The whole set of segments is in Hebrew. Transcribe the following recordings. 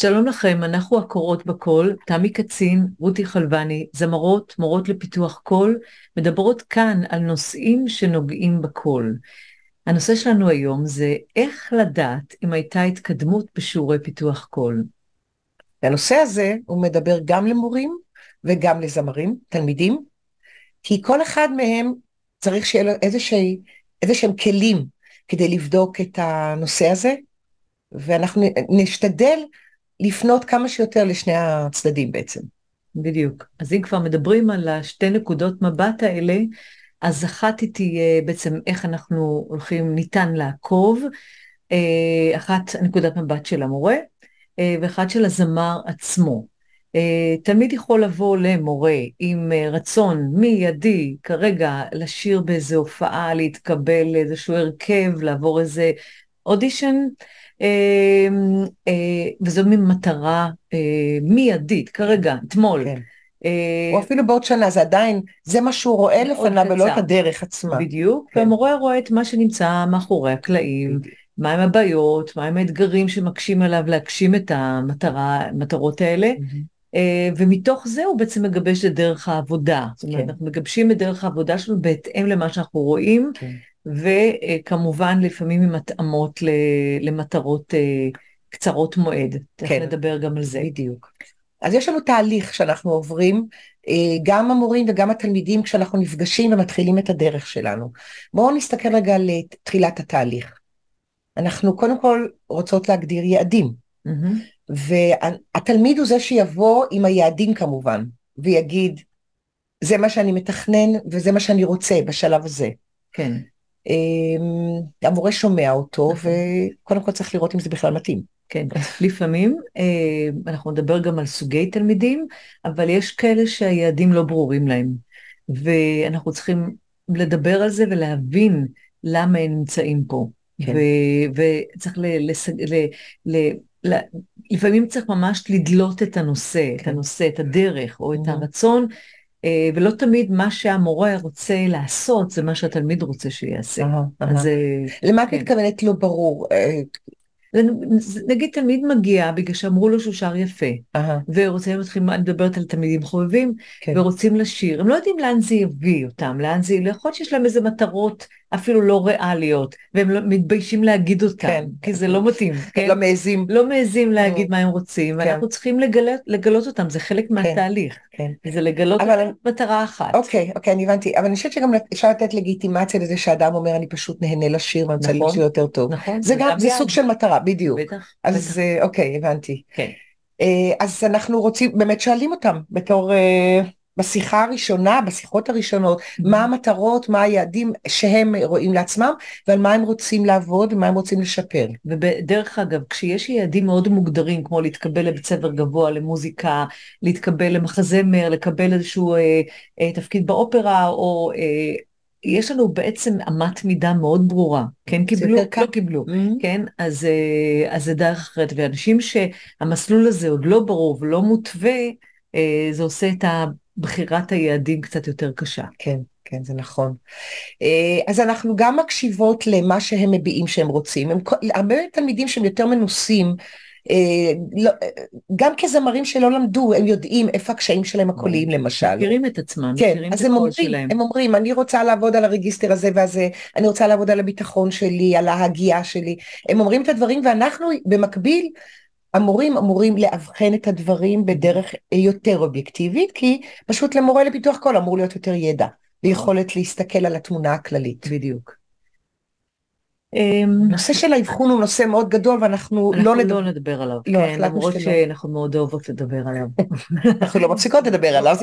שלום לכם, אנחנו הקוראות בקול, תמי קצין, רותי חלבני, זמרות, מורות לפיתוח קול, מדברות כאן על נושאים שנוגעים בקול. הנושא שלנו היום זה איך לדעת אם הייתה התקדמות בשיעורי פיתוח קול. הנושא הזה הוא מדבר גם למורים וגם לזמרים, תלמידים, כי כל אחד מהם צריך שיהיה לו איזה שהם כלים כדי לבדוק את הנושא הזה, ואנחנו נשתדל לפנות כמה שיותר לשני הצדדים בעצם. בדיוק. אז אם כבר מדברים על השתי נקודות מבט האלה, אז אחת היא תהיה בעצם איך אנחנו הולכים, ניתן לעקוב, אה, אחת נקודת מבט של המורה, אה, ואחת של הזמר עצמו. אה, תלמיד יכול לבוא למורה עם רצון מיידי כרגע לשיר באיזו הופעה, להתקבל לאיזשהו הרכב, לעבור איזה אודישן, וזו מין מטרה אה, מיידית, כרגע, אתמול. כן. אה, או אפילו בעוד שנה, זה עדיין, זה מה שהוא רואה לפניו ולא את הדרך עצמה. בדיוק, כן. והמורה רואה את מה שנמצא מאחורי הקלעים, מהם הבעיות, מהם האתגרים שמקשים עליו להגשים את המטרות האלה. ומתוך זה הוא בעצם מגבש את דרך העבודה. זאת אומרת, כן. אנחנו מגבשים את דרך העבודה שלנו בהתאם למה שאנחנו רואים, כן. וכמובן לפעמים עם התאמות למטרות אה, קצרות מועד. תכף כן. נדבר גם על זה. בדיוק. אז יש לנו תהליך שאנחנו עוברים, אה, גם המורים וגם התלמידים, כשאנחנו נפגשים ומתחילים את הדרך שלנו. בואו נסתכל רגע על אה, תחילת התהליך. אנחנו קודם כל רוצות להגדיר יעדים. Mm-hmm. והתלמיד הוא זה שיבוא עם היעדים כמובן, ויגיד, זה מה שאני מתכנן וזה מה שאני רוצה בשלב הזה. כן. אמ, המורה שומע אותו, נכון. וקודם כל צריך לראות אם זה בכלל מתאים. כן, לפעמים אה, אנחנו נדבר גם על סוגי תלמידים, אבל יש כאלה שהיעדים לא ברורים להם, ואנחנו צריכים לדבר על זה ולהבין למה הם נמצאים פה. כן. וצריך ל... לס... ל... ל... ל... לפעמים צריך ממש לדלות את הנושא, כן. את הנושא, את הדרך, או את mm-hmm. הרצון ולא תמיד מה שהמורה רוצה לעשות זה מה שהתלמיד רוצה שיעשה. אז, אה, למה את כן. מתכוונת לא ברור? אה, נגיד תלמיד מגיע בגלל שאמרו לו שהוא שר יפה. ורוצים להתחיל, אני מדברת על תלמידים חובבים, כן. ורוצים לשיר, הם לא יודעים לאן זה יביא אותם, לאן זה, יכול להיות שיש להם איזה מטרות אפילו לא ריאליות, והם לא, מתביישים להגיד אותם, כן. כי זה לא מתאים. כן? לא מעזים. לא מעזים להגיד. מה הם רוצים, כן. ואנחנו צריכים לגלות, לגלות אותם, זה חלק כן. מהתהליך. כן. זה לגלות אבל... מטרה אחת. אוקיי, אוקיי, אני הבנתי, אבל אני חושבת שגם אפשר לתת לגיטימציה לזה שאדם אומר, אני פשוט נהנה לשיר, ואני רוצה נכון, יותר טוב. נכון. זה גם, זה סוג של מטרה, בדיוק. בטח. אז בטח. אה, אוקיי, הבנתי. כן. אה, אז אנחנו רוצים, באמת שואלים אותם בתור... בשיחה הראשונה, בשיחות הראשונות, mm-hmm. מה המטרות, מה היעדים שהם רואים לעצמם, ועל מה הם רוצים לעבוד ומה הם רוצים לשפר. ודרך אגב, כשיש יעדים מאוד מוגדרים, כמו להתקבל לבית ספר גבוה למוזיקה, להתקבל למחזמר, לקבל איזשהו אה, אה, תפקיד באופרה, או... אה, יש לנו בעצם אמת מידה מאוד ברורה, כן קיבלו, לא קיבלו, mm-hmm. כן? אז, אה, אז זה דרך אחרת, ואנשים שהמסלול הזה עוד לא ברור ולא מותווה, אה, זה עושה את ה... בחירת היעדים קצת יותר קשה. כן, כן, זה נכון. אה, אז אנחנו גם מקשיבות למה שהם מביעים שהם רוצים. הם, הרבה תלמידים שהם יותר מנוסים, אה, לא, גם כזמרים שלא למדו, הם יודעים איפה הקשיים שלהם הקוליים למשל. מכירים את עצמם, כן, מכירים את הקול שלהם. הם אומרים, אני רוצה לעבוד על הרגיסטר הזה והזה, אני רוצה לעבוד על הביטחון שלי, על ההגייה שלי. הם אומרים את הדברים ואנחנו במקביל המורים אמורים לאבחן את הדברים בדרך יותר אובייקטיבית, כי פשוט למורה לפיתוח קול אמור להיות יותר ידע ויכולת להסתכל על התמונה הכללית. בדיוק. נושא של האבחון הוא נושא מאוד גדול ואנחנו לא. לא נדבר עליו, לא, כן, למרות שאנחנו מאוד אוהבות לדבר עליו. אנחנו לא מפסיקות לדבר עליו.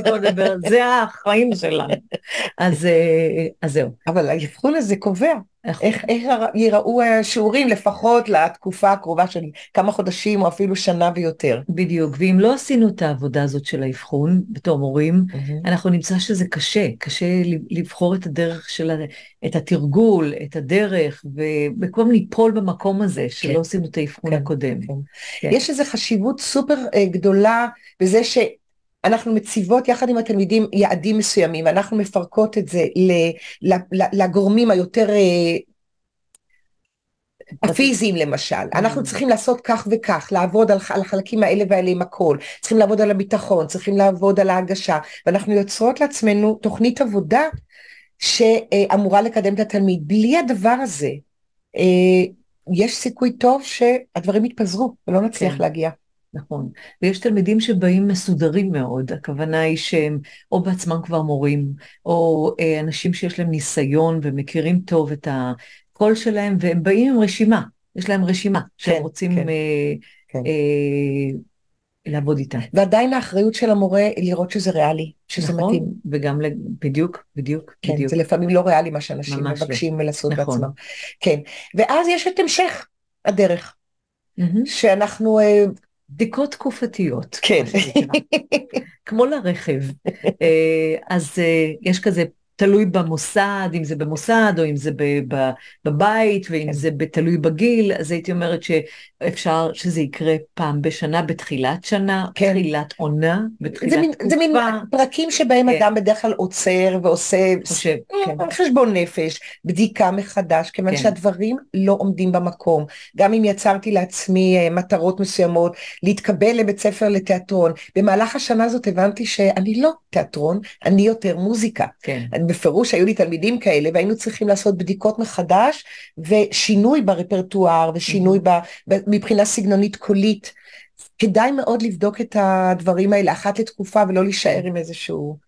זה החיים שלנו. אה, אז זהו. אבל האבחון הזה קובע איך, איך ייראו השיעורים לפחות לתקופה הקרובה של כמה חודשים או אפילו שנה ויותר. בדיוק, ואם לא עשינו את העבודה הזאת של האבחון בתור מורים, mm-hmm. אנחנו נמצא שזה קשה, קשה לבחור את הדרך של, את התרגול, את הדרך, ובמקום ליפול במקום הזה שלא כן. עשינו את האבחון כן, הקודם. כן. כן. יש איזו חשיבות סופר uh, גדולה בזה ש... אנחנו מציבות יחד עם התלמידים יעדים מסוימים, ואנחנו מפרקות את זה לגורמים היותר אה, הפיזיים למשל, אנחנו צריכים לעשות כך וכך, לעבוד על, על החלקים האלה והאלה עם הכל, צריכים לעבוד על הביטחון, צריכים לעבוד על ההגשה, ואנחנו יוצרות לעצמנו תוכנית עבודה שאמורה לקדם את התלמיד. בלי הדבר הזה, אה, יש סיכוי טוב שהדברים יתפזרו ולא נצליח כן. להגיע. נכון. ויש תלמידים שבאים מסודרים מאוד, הכוונה היא שהם או בעצמם כבר מורים, או אה, אנשים שיש להם ניסיון ומכירים טוב את הקול שלהם, והם באים עם רשימה, יש להם רשימה שהם כן, רוצים כן, אה, כן. אה, לעבוד איתה. ועדיין האחריות של המורה היא לראות שזה ריאלי, שזה נכון, מתאים. וגם, בדיוק, בדיוק, כן, בדיוק. זה לפעמים לא ריאלי מה שאנשים לא. מבקשים לא. לעשות נכון. בעצמם. כן, ואז יש את המשך הדרך, mm-hmm. שאנחנו... אה, בדיקות תקופתיות. כן. כמו לרכב. אה, אז אה, יש כזה תלוי במוסד, אם זה במוסד או אם זה בבית ואם כן. זה תלוי בגיל, אז הייתי אומרת שאפשר שזה יקרה פעם בשנה, בתחילת שנה, כן. תחילת עונה, בתחילת זה תקופה. זה מין פרקים שבהם כן. אדם בדרך כלל עוצר ועושה חושב, כן. חשבון נפש, בדיקה מחדש, כיוון כן. שהדברים לא עומדים במקום. גם אם יצרתי לעצמי אה, מטרות מסוימות, להתקבל לבית ספר לתיאטרון, במהלך השנה הזאת הבנתי שאני לא תיאטרון, אני יותר מוזיקה. כן. בפירוש היו לי תלמידים כאלה והיינו צריכים לעשות בדיקות מחדש ושינוי ברפרטואר ושינוי mm-hmm. ב, מבחינה סגנונית קולית. כדאי מאוד לבדוק את הדברים האלה אחת לתקופה ולא להישאר עם איזשהו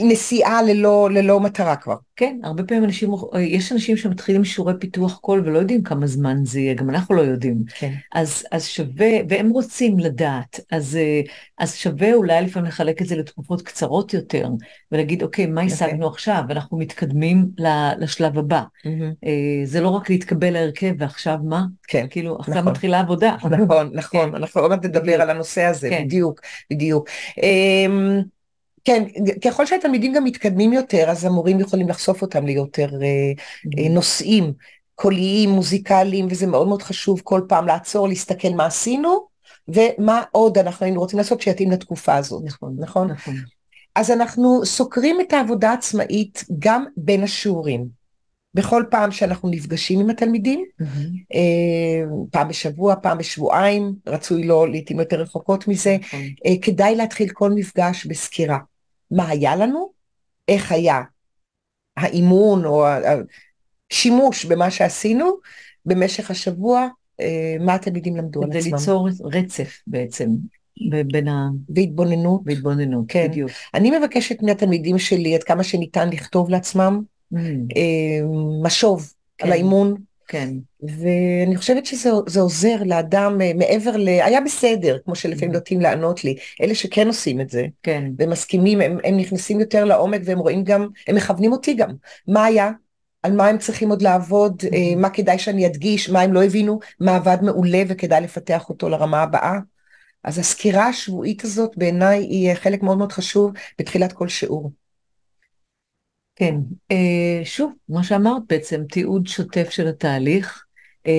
נסיעה ללא, ללא מטרה כבר. כן, הרבה פעמים אנשים, יש אנשים שמתחילים שיעורי פיתוח קול ולא יודעים כמה זמן זה יהיה, גם אנחנו לא יודעים. כן. אז, אז שווה, והם רוצים לדעת, אז, אז שווה אולי לפעמים לחלק את זה לתקופות קצרות יותר, ולהגיד, אוקיי, מה השגנו עכשיו? ואנחנו מתקדמים לשלב הבא. Mm-hmm. זה לא רק להתקבל להרכב, ועכשיו מה? כן. כאילו, עכשיו נכון. מתחילה עבודה. נכון, נכון, כן. אנחנו עוד מעט נדבר על הנושא הזה, כן. בדיוק, בדיוק. כן, ככל שהתלמידים גם מתקדמים יותר, אז המורים יכולים לחשוף אותם ליותר mm-hmm. נושאים קוליים, מוזיקליים, וזה מאוד מאוד חשוב כל פעם לעצור, להסתכל מה עשינו, ומה עוד אנחנו היינו רוצים לעשות שיתאים לתקופה הזאת, נכון? נכון. נכון. אז אנחנו סוקרים את העבודה העצמאית גם בין השיעורים. בכל פעם שאנחנו נפגשים עם התלמידים, mm-hmm. פעם בשבוע, פעם בשבועיים, רצוי לא לעיתים יותר רחוקות מזה, mm-hmm. כדאי להתחיל כל מפגש בסקירה. מה היה לנו, איך היה האימון או השימוש במה שעשינו במשך השבוע, אה, מה התלמידים למדו על עצמם. כדי ליצור רצף בעצם. בין ה... והתבוננות. והתבוננות, כן. בדיוק. אני מבקשת מהתלמידים שלי עד כמה שניתן לכתוב לעצמם mm. אה, משוב כן. על האימון, כן. ואני חושבת שזה עוזר לאדם אה, מעבר ל... היה בסדר, כמו שלפעמים mm-hmm. נוטים לענות לי. אלה שכן עושים את זה, כן. ומסכימים, הם, הם נכנסים יותר לעומק והם רואים גם, הם מכוונים אותי גם. מה היה? על מה הם צריכים עוד לעבוד, mm-hmm. מה כדאי שאני אדגיש, מה הם לא הבינו, מה עבד מעולה וכדאי לפתח אותו לרמה הבאה. אז הסקירה השבועית הזאת בעיניי היא חלק מאוד מאוד חשוב בתחילת כל שיעור. כן, אה, שוב, מה שאמרת בעצם, תיעוד שוטף של התהליך, אה,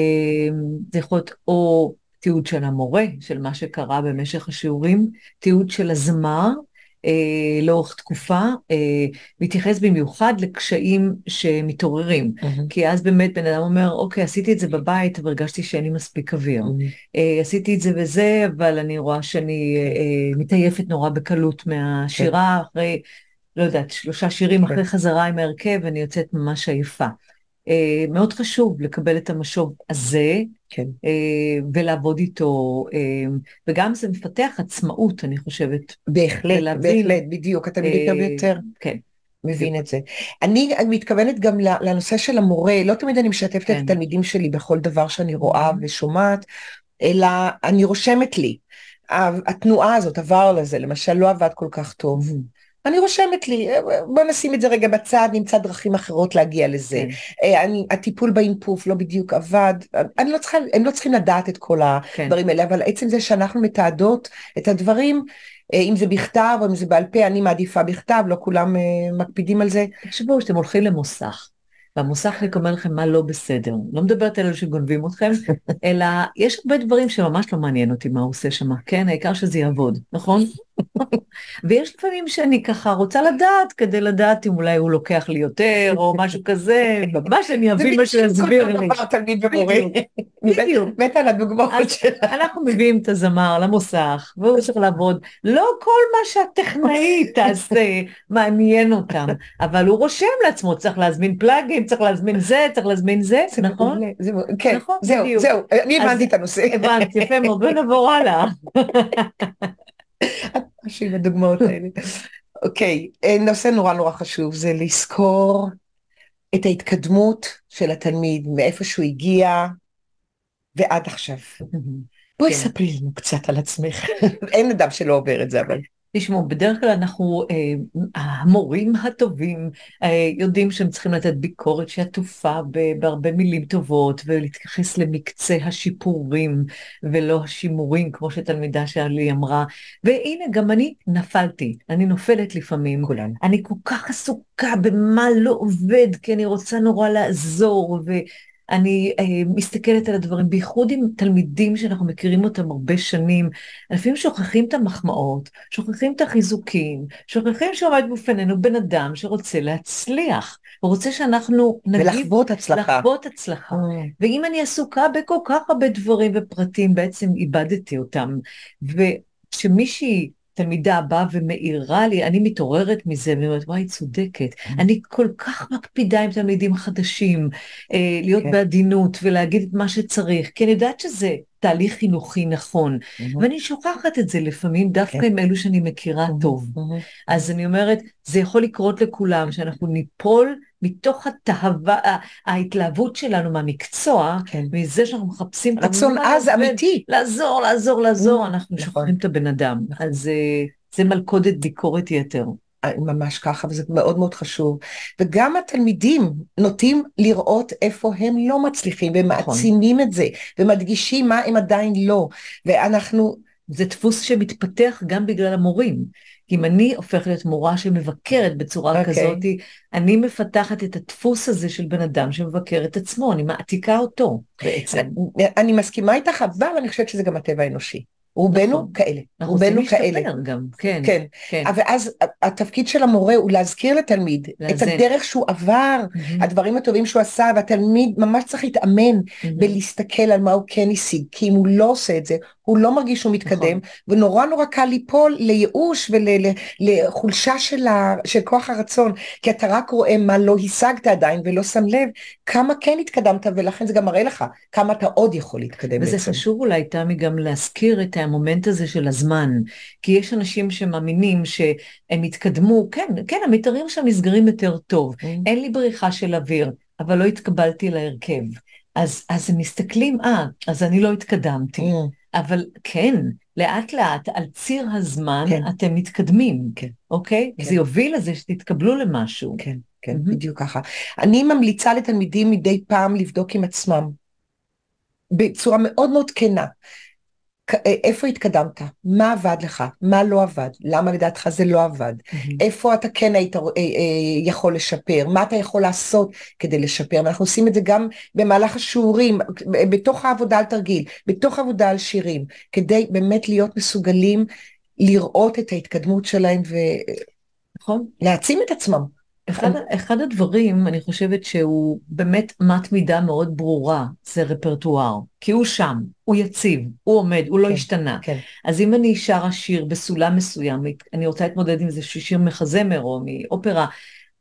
זה יכול להיות או תיעוד של המורה, של מה שקרה במשך השיעורים, תיעוד של הזמר אה, לאורך תקופה, מתייחס במיוחד לקשיים שמתעוררים, mm-hmm. כי אז באמת בן אדם אומר, אוקיי, עשיתי את זה בבית, אבל הרגשתי שאין לי מספיק אוויר. Mm-hmm. עשיתי את זה וזה, אבל אני רואה שאני מתעייפת נורא בקלות מהשירה, כן. אחרי... לא יודעת, שלושה שירים אחרי כן. חזרה עם ההרכב, אני יוצאת ממש עייפה. אה, מאוד חשוב לקבל את המשוב הזה, כן. אה, ולעבוד איתו, אה, וגם זה מפתח עצמאות, אני חושבת. בהחלט, ולהבין, בהחלט, בדיוק, אתה מבין גם יותר. כן. מבין את זה. אני, מתכוונת גם לנושא של המורה, לא תמיד אני משתפת כן. את התלמידים שלי בכל דבר שאני רואה mm-hmm. ושומעת, אלא אני רושמת לי. התנועה הזאת, עבר לזה, למשל, לא עבד כל כך טוב. אני רושמת לי, בוא נשים את זה רגע בצד, נמצא דרכים אחרות להגיע לזה. כן. אה, אני, הטיפול באינפוף לא בדיוק עבד, אני לא צריכה, הם לא צריכים לדעת את כל כן. הדברים האלה, אבל עצם זה שאנחנו מתעדות את הדברים, אה, אם זה בכתב או אם זה בעל פה, אני מעדיפה בכתב, לא כולם אה, מקפידים על זה. תחשבו שאתם הולכים למוסך. והמוסכניק אומר לכם מה לא בסדר. לא מדברת על אלה שגונבים אתכם, אלא יש הרבה דברים שממש לא מעניין אותי מה הוא עושה שם, כן? העיקר שזה יעבוד, נכון? ויש לפעמים שאני ככה רוצה לדעת, כדי לדעת אם אולי הוא לוקח לי יותר, או משהו כזה, ממש אני אבין מה שיסביר לי. זה בדיוק תלמיד ומורה. בדיוק. מתה על הדוגמאות שלה. אנחנו מביאים את הזמר למוסך, והוא צריך לעבוד. לא כל מה שהטכנאית תעשה מעניין אותם, אבל הוא רושם לעצמו, צריך להזמין פלאגים, צריך להזמין זה, צריך להזמין זה, נכון? כן, נכון, זהו. זהו, אני הבנתי את הנושא. הבנת, יפה מאוד, בוא נעבור הלאה. משהו עם הדוגמאות האלה. אוקיי, אה, נושא נורא נורא חשוב זה לזכור את ההתקדמות של התלמיד, מאיפה שהוא הגיע ועד עכשיו. בואי כן. ספרי לנו קצת על עצמך. אין אדם שלא עובר את זה, אבל... תשמעו, בדרך כלל אנחנו, אה, המורים הטובים אה, יודעים שהם צריכים לתת ביקורת שעטופה בהרבה מילים טובות ולהתייחס למקצה השיפורים ולא השימורים, כמו שתלמידה שלי אמרה. והנה, גם אני נפלתי, אני נופלת לפעמים. כולנו. אני כל כך עסוקה במה לא עובד, כי אני רוצה נורא לעזור, ואני אה, מסתכלת על הדברים, בייחוד עם תלמידים שאנחנו מכירים אותם הרבה שנים, לפעמים שוכחים את המחמאות, שוכחים את החיזוקים, שוכחים שעומד בפנינו בן אדם שרוצה להצליח, הוא רוצה שאנחנו נגיב, ולחוות הצלחה. לחוות הצלחה. אה, ואם אני עסוקה בכל כך הרבה דברים ופרטים, בעצם איבדתי אותם. וכשמישהי, תלמידה באה ומעירה לי, אני מתעוררת מזה ואומרת, וואי, היא צודקת. אני כל כך מקפידה עם תלמידים חדשים, אה, להיות כן. בעדינות ולהגיד את מה שצריך, כי אני יודעת שזה תהליך חינוכי נכון, אה, ואני שוכחת את זה לפעמים דווקא כן. עם אלו שאני מכירה טוב. אה, אז אני אומרת, זה יכול לקרות לכולם, שאנחנו ניפול מתוך התאווה, ההתלהבות שלנו מהמקצוע, כן. מזה שאנחנו מחפשים רצון עז אמיתי. לעזור, לעזור, לעזור, Mm, אנחנו נכון. שוכחים את הבן אדם. אז אה, זה מלכודת ביקורת יתר. ממש ככה, וזה מאוד מאוד חשוב. וגם התלמידים נוטים לראות איפה הם לא מצליחים, ומעצימים את זה, ומדגישים מה הם עדיין לא. ואנחנו, זה דפוס שמתפתח גם בגלל המורים. אם אני הופכת להיות מורה שמבקרת בצורה אוקיי. כזאת, אני מפתחת את הדפוס הזה של בן אדם שמבקר את עצמו, אני מעתיקה אותו בעצם. אני מסכימה איתך, אבל אני חושבת שזה גם הטבע האנושי. רובנו נכון. כאלה, רובנו כאלה. גם, כן, כן, כן. ואז התפקיד של המורה הוא להזכיר לתלמיד את. הדרך שהוא עבר, מהמם, הדברים הטובים שהוא עשה, והתלמיד ממש צריך להתאמן מהמם. בלהסתכל על מה הוא כן השיג, כי אם הוא לא עושה את זה, הוא לא מרגיש שהוא מתקדם, נכון. ונורא נורא קל ליפול לייאוש ולחולשה של, ה, של כוח הרצון, כי אתה רק רואה מה לא השגת עדיין ולא שם לב כמה כן התקדמת, ולכן זה גם מראה לך כמה אתה עוד יכול להתקדם וזה בעצם. חשוב אולי, תמי, גם להזכיר את המומנט הזה של הזמן. כי יש אנשים שמאמינים שהם יתקדמו, כן, כן, המתארים שם נסגרים יותר טוב. Mm. אין לי בריחה של אוויר, אבל לא התקבלתי להרכב. אז, אז הם מסתכלים, אה, אז אני לא התקדמתי. אבל כן, לאט לאט על ציר הזמן כן. אתם מתקדמים, כן. אוקיי? כן. זה יוביל לזה שתתקבלו למשהו. כן, כן, מהמם. בדיוק ככה. אני ממליצה לתלמידים מדי פעם לבדוק עם עצמם, בצורה מאוד מאוד כנה, איפה התקדמת, מה עבד לך, מה לא עבד, למה לדעתך זה לא עבד, מהמם. איפה אתה כן היית אה, אה, יכול לשפר, מה אתה יכול לעשות כדי לשפר, ואנחנו עושים את זה גם במהלך השיעורים, בתוך העבודה על תרגיל, בתוך העבודה על שירים, כדי באמת להיות מסוגלים לראות את ההתקדמות שלהם נכון? ולהעצים את עצמם. אחד, אחד הדברים, אני חושבת שהוא באמת מת מידה מאוד ברורה, זה רפרטואר. כי הוא שם, הוא יציב, הוא עומד, הוא לא כן, השתנה. כן. אז אם אני שרה שיר בסולם מסוים, אני רוצה להתמודד עם זה שיר מחזמר או מאופרה,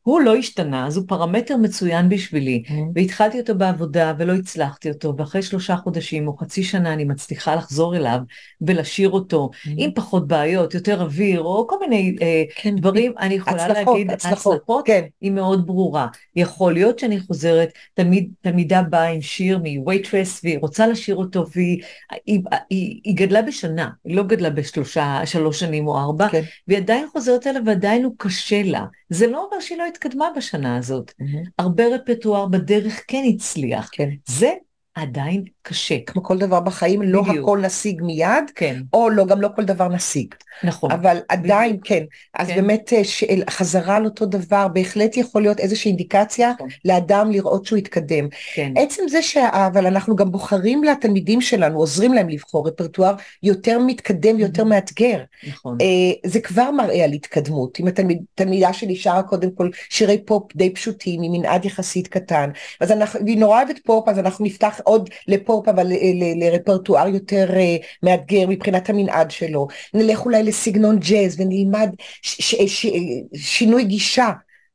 הוא לא השתנה, אז הוא פרמטר מצוין בשבילי. והתחלתי אותו בעבודה ולא הצלחתי אותו, ואחרי שלושה חודשים או חצי שנה אני מצליחה לחזור אליו ולשיר אותו, עם פחות בעיות, יותר אוויר, או כל מיני אה, כן, דברים, אני יכולה הצלחות, להגיד, הצלחות, הצלחות, כן. היא מאוד ברורה. יכול להיות שאני חוזרת, תלמיד, תלמידה באה עם שיר מווייטרס, והיא רוצה לשיר אותו, והיא היא, היא, היא גדלה בשנה, היא לא גדלה בשלושה, שלוש שנים או ארבע, כן. והיא עדיין חוזרת אליו ועדיין הוא קשה לה. זה לא אומר שהיא לא התקדמה בשנה הזאת. הרבה רפרטואר בדרך כן הצליח. כן. זה עדיין קשה. כמו כל דבר בחיים, לא בדיוק. הכל נשיג מיד, כן, או לא, גם לא כל דבר נשיג. נכון. אבל עדיין, כן. אז כן. באמת, אה, שאל- חזרה על אותו דבר, בהחלט יכול להיות איזושהי אינדיקציה נכון. לאדם לראות שהוא התקדם. כן, עצם זה ש... אבל אנחנו גם בוחרים לתלמידים שלנו, עוזרים להם לבחור רפרטואר יותר מתקדם, יותר Mhm. מאתגר. נכון. אה, זה כבר מראה על התקדמות. אם התלמיד, תלמידה שלי שרה קודם כל שירי פופ די פשוטים, עם מנעד יחסית קטן, אז אנחנו, והיא נורא אוהבת פופ, אז אנחנו נפתח עוד לפופ, אבל ל- לרפרטואר יותר אה, מאתגר מבחינת המנעד שלו. נלך אולי לסגנון ג'אז ונלמד ש, ש, ש, שינוי גישה.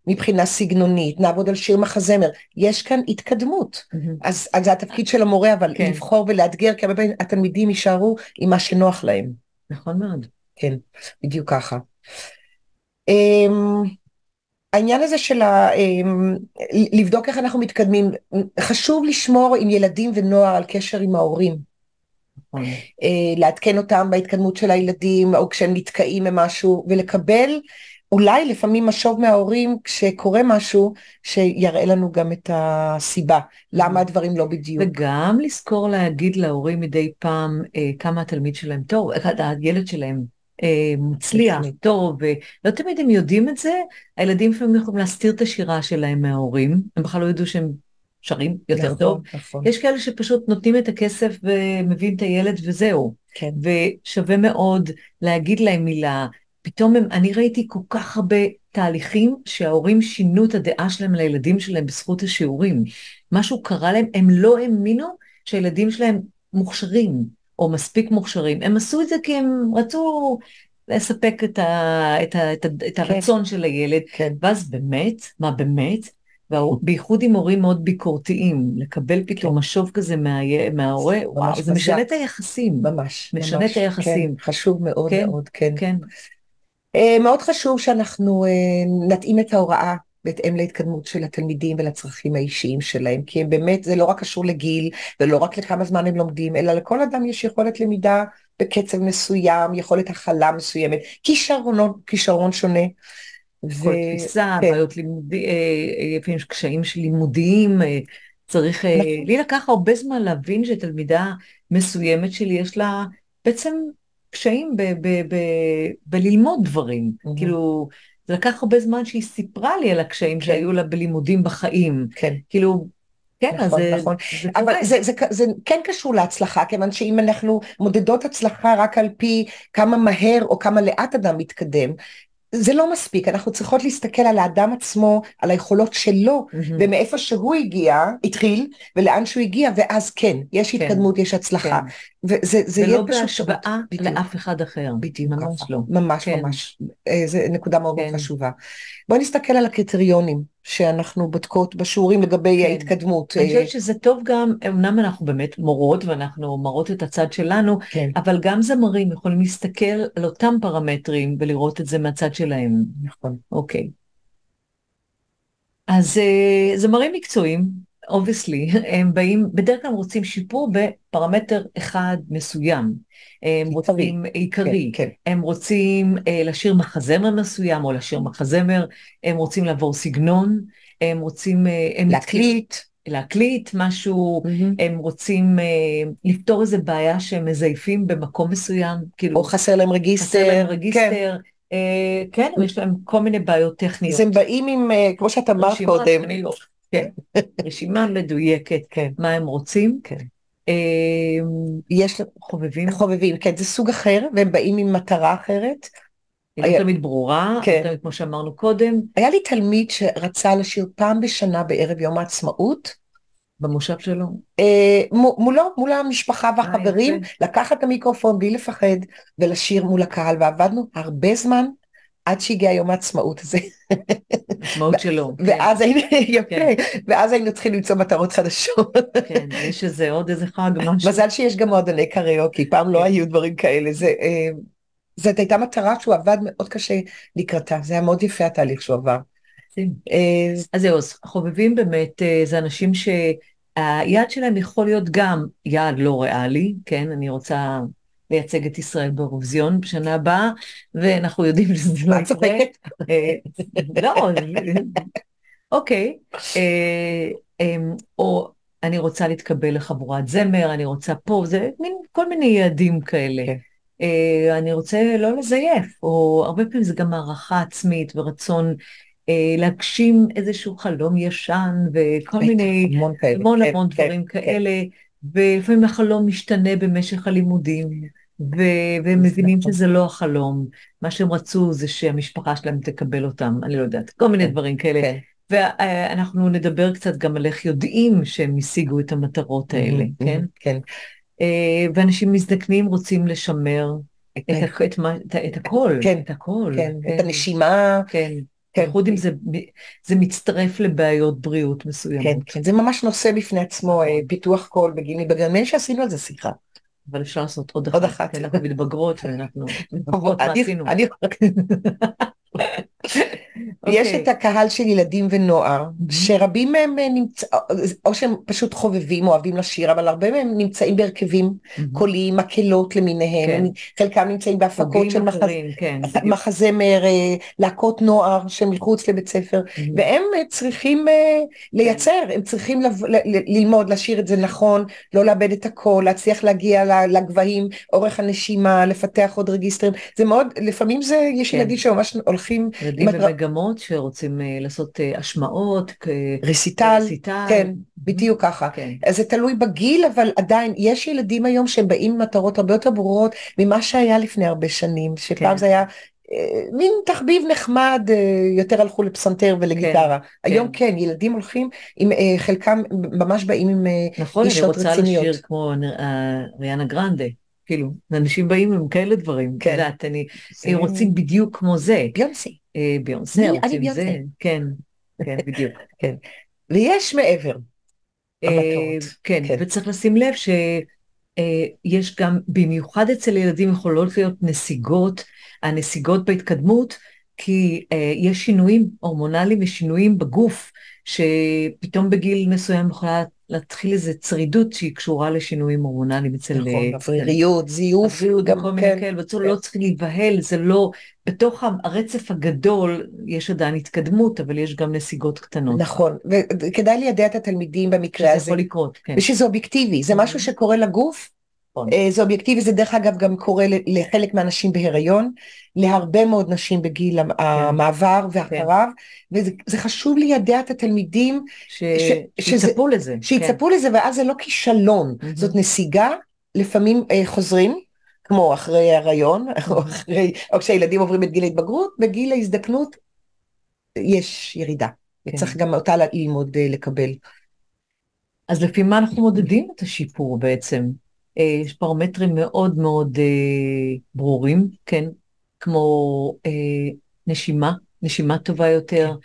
מבחינה סגנונית, נעבוד על שיר מחזמר, יש כאן התקדמות. מהמם. אז, אז זה התפקיד של המורה, אבל כן. לבחור ולאתגר, כי הרבה פעמים התלמידים יישארו עם מה שנוח להם. נכון מאוד. כן, בדיוק ככה. Um, העניין הזה של ה, um, לבדוק איך אנחנו מתקדמים, חשוב לשמור עם ילדים ונוער על קשר עם ההורים, נכון. uh, לעדכן אותם בהתקדמות של הילדים, או כשהם נתקעים ממשהו, ולקבל אולי לפעמים משוב מההורים כשקורה משהו, שיראה לנו גם את הסיבה, למה הדברים לא בדיוק. וגם לזכור להגיד להורים מדי פעם אה, כמה התלמיד שלהם טוב, הילד שלהם אה, מצליח, בהחלט. טוב, ולא תמיד הם יודעים את זה, הילדים לפעמים יכולים להסתיר את השירה שלהם מההורים, הם בכלל לא ידעו שהם שרים יותר נכון, טוב. נכון, יש כאלה שפשוט נותנים את הכסף ומביאים את הילד וזהו, כן, ושווה מאוד להגיד להם מילה. פתאום הם, אני ראיתי כל כך הרבה תהליכים שההורים שינו את הדעה שלהם לילדים שלהם בזכות השיעורים. משהו קרה להם, הם לא האמינו שהילדים שלהם מוכשרים, או מספיק מוכשרים. הם עשו את זה כי הם רצו לספק את, ה, את, ה, את, ה, את הרצון של הילד, כן, ואז באמת, מה באמת? בייחוד עם הורים מאוד ביקורתיים, לקבל פתאום משוב כזה מה, מההורה, וואו, זה משנה חזק. את היחסים. ממש, משנה ממש, את היחסים. כן, חשוב מאוד כן, מאוד, כן. כן, אה, מאוד חשוב שאנחנו אה, נתאים את ההוראה בהתאם להתקדמות של התלמידים ולצרכים האישיים שלהם, כי הם באמת, זה לא רק קשור לגיל, ולא רק לכמה זמן הם לומדים, אלא לכל אדם יש יכולת למידה בקצב מסוים, יכולת הכלה מסוימת, כישרון, כישרון שונה. ו... כל תפיסה, כן. בעיות לימודי, אה, אה, לפעמים יש קשיים של לימודיים, אה, צריך, נכון. לי לקח הרבה זמן להבין שתלמידה מסוימת שלי יש לה בעצם קשיים ב, ב, ב, בללמוד דברים, Mhm. כאילו, זה לקח הרבה זמן שהיא סיפרה לי על הקשיים כן. שהיו לה בלימודים בחיים, כן. כאילו, כן, אז נכון, זה, נכון. זה אבל. זה, זה, זה כן קשור להצלחה, כיוון שאם אנחנו מודדות הצלחה רק על פי כמה מהר או כמה לאט אדם מתקדם, זה לא מספיק, אנחנו צריכות להסתכל על האדם עצמו, על היכולות שלו, מהמם. ומאיפה שהוא הגיע, התחיל, ולאן שהוא הגיע, ואז כן, יש כן. התקדמות, יש הצלחה. כן. וזה זה ולא יהיה פשוט בהשוואה בדיוק. לאף אחד אחר, בדיוק ממש ככה. לא. ממש כן. ממש. אה, זו נקודה מאוד כן. חשובה. בואי נסתכל על הקריטריונים שאנחנו בודקות בשיעורים לגבי כן. ההתקדמות. אני אה, חושבת שזה טוב גם, אמנם אנחנו באמת מורות ואנחנו מראות את הצד שלנו, כן, אבל גם זמרים יכולים להסתכל על אותם פרמטרים ולראות את זה מהצד שלהם. נכון. אוקיי. אז אה, זמרים מקצועיים, obviously, הם באים, בדרך כלל רוצים שיפור בפרמטר אחד מסוים. הם עיקרי. רוצים עיקרי, כן, כן. הם רוצים אה, לשיר מחזמר מסוים או לשיר מחזמר, הם רוצים לעבור סגנון, הם רוצים... אה, הם להקליט. להקליט משהו, מהמם. הם רוצים אה, לפתור איזה בעיה שהם מזייפים במקום מסוים, כאילו או חסר להם רגיסטר. חסר להם כן. רגיסטר, אה, כן, יש להם כל מיני בעיות טכניות. אז הם באים עם, אה, כמו שאת אמרת קודם, כן, רשימה מדויקת, כן, מה הם רוצים, כן. אה, יש חובבים, חובבים, כן, זה סוג אחר, והם באים עם מטרה אחרת. היא לא תמיד ברורה, כן. לא תמיד כמו שאמרנו קודם, היה לי תלמיד שרצה לשיר פעם בשנה בערב יום העצמאות, במושב שלו. אה, מו- מולו, מול המשפחה והחברים, יפה. לקחת את המיקרופון בלי לפחד ולשיר מול הקהל, ועבדנו הרבה זמן עד שהגיע יום העצמאות הזה, משמעות שלו. כן, ואז היינו, יפה, כן. ואז היינו צריכים למצוא מטרות חדשות. כן, יש איזה עוד איזה חג, משהו. מזל שיש גם מועדוני קריוקי, פעם לא כן. היו דברים כאלה, זה, אה, זאת הייתה מטרה שהוא עבד מאוד קשה לקראתה, זה היה מאוד יפה התהליך שהוא עבר. אה, אז זהו, אז חובבים באמת אה, זה אנשים שהיעד שלהם יכול להיות גם יעד לא ריאלי, כן, אני רוצה לייצג את ישראל באירוויזיון בשנה הבאה, ואנחנו יודעים שזה לא יקרה. צוחקת? אה, לא, אוקיי, אה, אה, או אני רוצה להתקבל לחבורת זמר, אני רוצה פה, זה מין כל מיני יעדים כאלה. כן. אה, אני רוצה לא לזייף, או הרבה פעמים זה גם הערכה עצמית ורצון להגשים איזשהו חלום ישן וכל בטח, מיני, המון. המון כן, כן, דברים כן. כאלה, ולפעמים החלום משתנה במשך הלימודים, והם מבינים נכון. שזה לא החלום, מה שהם רצו זה שהמשפחה שלהם תקבל אותם, אני לא יודעת, כל מיני כן, דברים כאלה. כן. ואנחנו נדבר קצת גם על איך יודעים שהם השיגו את המטרות האלה, Mhm, כן? כן. אה, ואנשים מזדקנים רוצים לשמר את, כן. את, את, ה- את הכל, כן, את הכל, כן, את הנשימה, כן, כן. בייחוד אם זה, זה מצטרף לבעיות בריאות מסוימות. כן, כן, זה ממש נושא בפני עצמו, אה. פיתוח קול בגיל לי שעשינו על זה שיחה. אבל אפשר לעשות עוד אחת. כי אנחנו מתבגרות ואנחנו מתבגרות מה עשינו. אני- יש אוקיי. את הקהל של ילדים ונוער. שרבים מהם אה, נמצא, או שהם פשוט חובבים, אוהבים לשיר, אבל הרבה מהם נמצאים בהרכבים. קוליים, מקהלות למיניהם, כן. חלקם נמצאים בהפקות של כן. מחזמר, אה, להקות נוער שמחוץ לבית ספר. והם אה, צריכים לייצר, הם צריכים ללמוד, לשיר את זה נכון, לא לאבד את הקול, להצליח להגיע לגבהים, אורך הנשימה, לפתח עוד רגיסטרים, זה מאוד, לפעמים זה, יש כן. ילדים שממש הולכים ילדים במגמות שרוצים אה, לעשות אה, השמעות, כ- רסיטל, רסיטל. כן, בדיוק ככה. כן. אז זה תלוי בגיל, אבל עדיין יש ילדים היום שהם באים עם מטרות הרבה יותר ברורות ממה שהיה לפני הרבה שנים, שפעם כן. זה היה אה, מין תחביב נחמד, אה, יותר הלכו לפסנתר ולגיטרה. היום כן, ילדים הולכים, עם, אה, חלקם ממש באים עם אה, נכון, אני רוצה רציניות. לשיר כמו אה, ריאנה גרנדה, כאילו, אנשים באים עם כאלה דברים, את כן. יודעת, אני, הם רוצים בדיוק כמו זה, ביונסי. אה, אני רוצים. זה, כן, כן, בדיוק. ויש מעבר. אה. כן, כן. וצריך לשים לב שיש גם, במיוחד אצל ילדים יכולות להיות נסיגות, הנסיגות בהתקדמות, כי אה, יש שינויים הורמונליים ושינויים בגוף, שפתאום בגיל מסוים יכולה להתחיל איזו צרידות שהיא קשורה לשינויים הורמונליים אצל... נכון, אה, אווריריות, זיוף, גם כן. בצורה לא צריך להיבהל, זה לא, בתוך הרצף הגדול יש עדיין התקדמות, אבל יש גם נסיגות קטנות. נכון, וכדאי לידע את התלמידים במקרה שזה הזה. יכול לקרות, כן. ושזה אובייקטיבי, זה משהו שקורה לגוף, זה אובייקטיבי, זה דרך אגב גם קורה לחלק מהנשים בהיריון, להרבה מאוד נשים בגיל המ- המעבר ואחריו, וזה זה חשוב לידע את התלמידים ש... ש- שזה- שיצפו לזה. שיצפו לזה, ואז זה לא כישלון. זאת נסיגה, לפעמים אה, חוזרים, כמו אחרי הריון, או אחרי, או כשהילדים עוברים את גיל ההתבגרות, בגיל ההזדקנות יש ירידה, כן. וצריך גם אותה ללמוד אה, לקבל. אז לפי מה אנחנו מודדים את השיפור בעצם? אה, יש פרמטרים מאוד מאוד אה, ברורים, כן, כמו אה, נשימה, נשימה טובה יותר.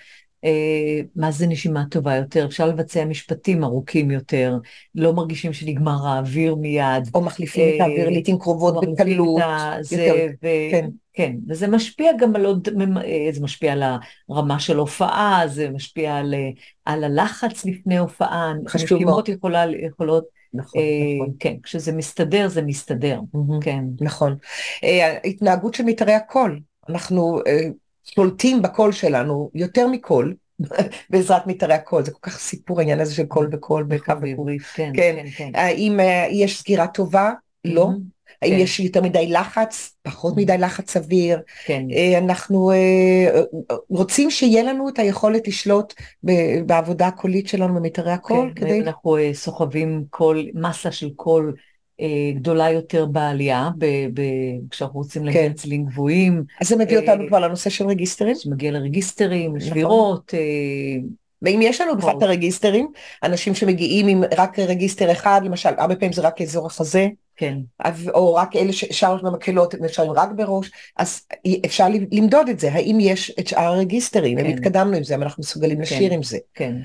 אה, מה זה נשימה טובה יותר? אפשר לבצע משפטים ארוכים יותר, לא מרגישים שנגמר האוויר מיד. או מחליפים את האוויר לעיתים קרובות בקלות. כן. כן, וזה משפיע גם על עוד, זה משפיע על הרמה של הופעה, זה משפיע על, על הלחץ לפני הופעה, חשוב נשימות יכולה, יכולות, נכון, אה, נכון. כן, כשזה מסתדר, זה מסתדר. כן, נכון. אה, ההתנהגות של מיתרי הקול, אנחנו אה, שולטים בקול שלנו יותר מקול, בעזרת מיתרי הקול, זה כל כך סיפור העניין הזה של קול וקול בקו וקול. בעברית, כן, כן. כן, כן. האם יש סגירה טובה? לא. האם כן. יש יותר מדי לחץ? פחות מדי לחץ סביר? כן, אה, אנחנו אה, רוצים שיהיה לנו את היכולת לשלוט בעבודה הקולית שלנו במיתרי הקול, כן, כדי... אנחנו אה, סוחבים קול, מסה של קול גדולה יותר בעלייה, ב, ב, כשאנחנו רוצים להגיע כן. לצלילים גבוהים, אז זה מביא אותנו כבר לנושא של רגיסטרים. שמגיע לרגיסטרים, נכון. לשבירות, אה, ואם יש לנו בכלל נכון. את הרגיסטרים, אנשים שמגיעים עם רק רגיסטר אחד, למשל, הרבה פעמים זה רק אזור החזה, כן, אז- או רק אלה ששאר במקהלות הם אפשריים רק בראש, אז אפשר למדוד את זה, האם יש את שאר הרגיסטרים, אם כן. התקדמנו עם זה, אם אנחנו מסוגלים לשיר עם זה. כן.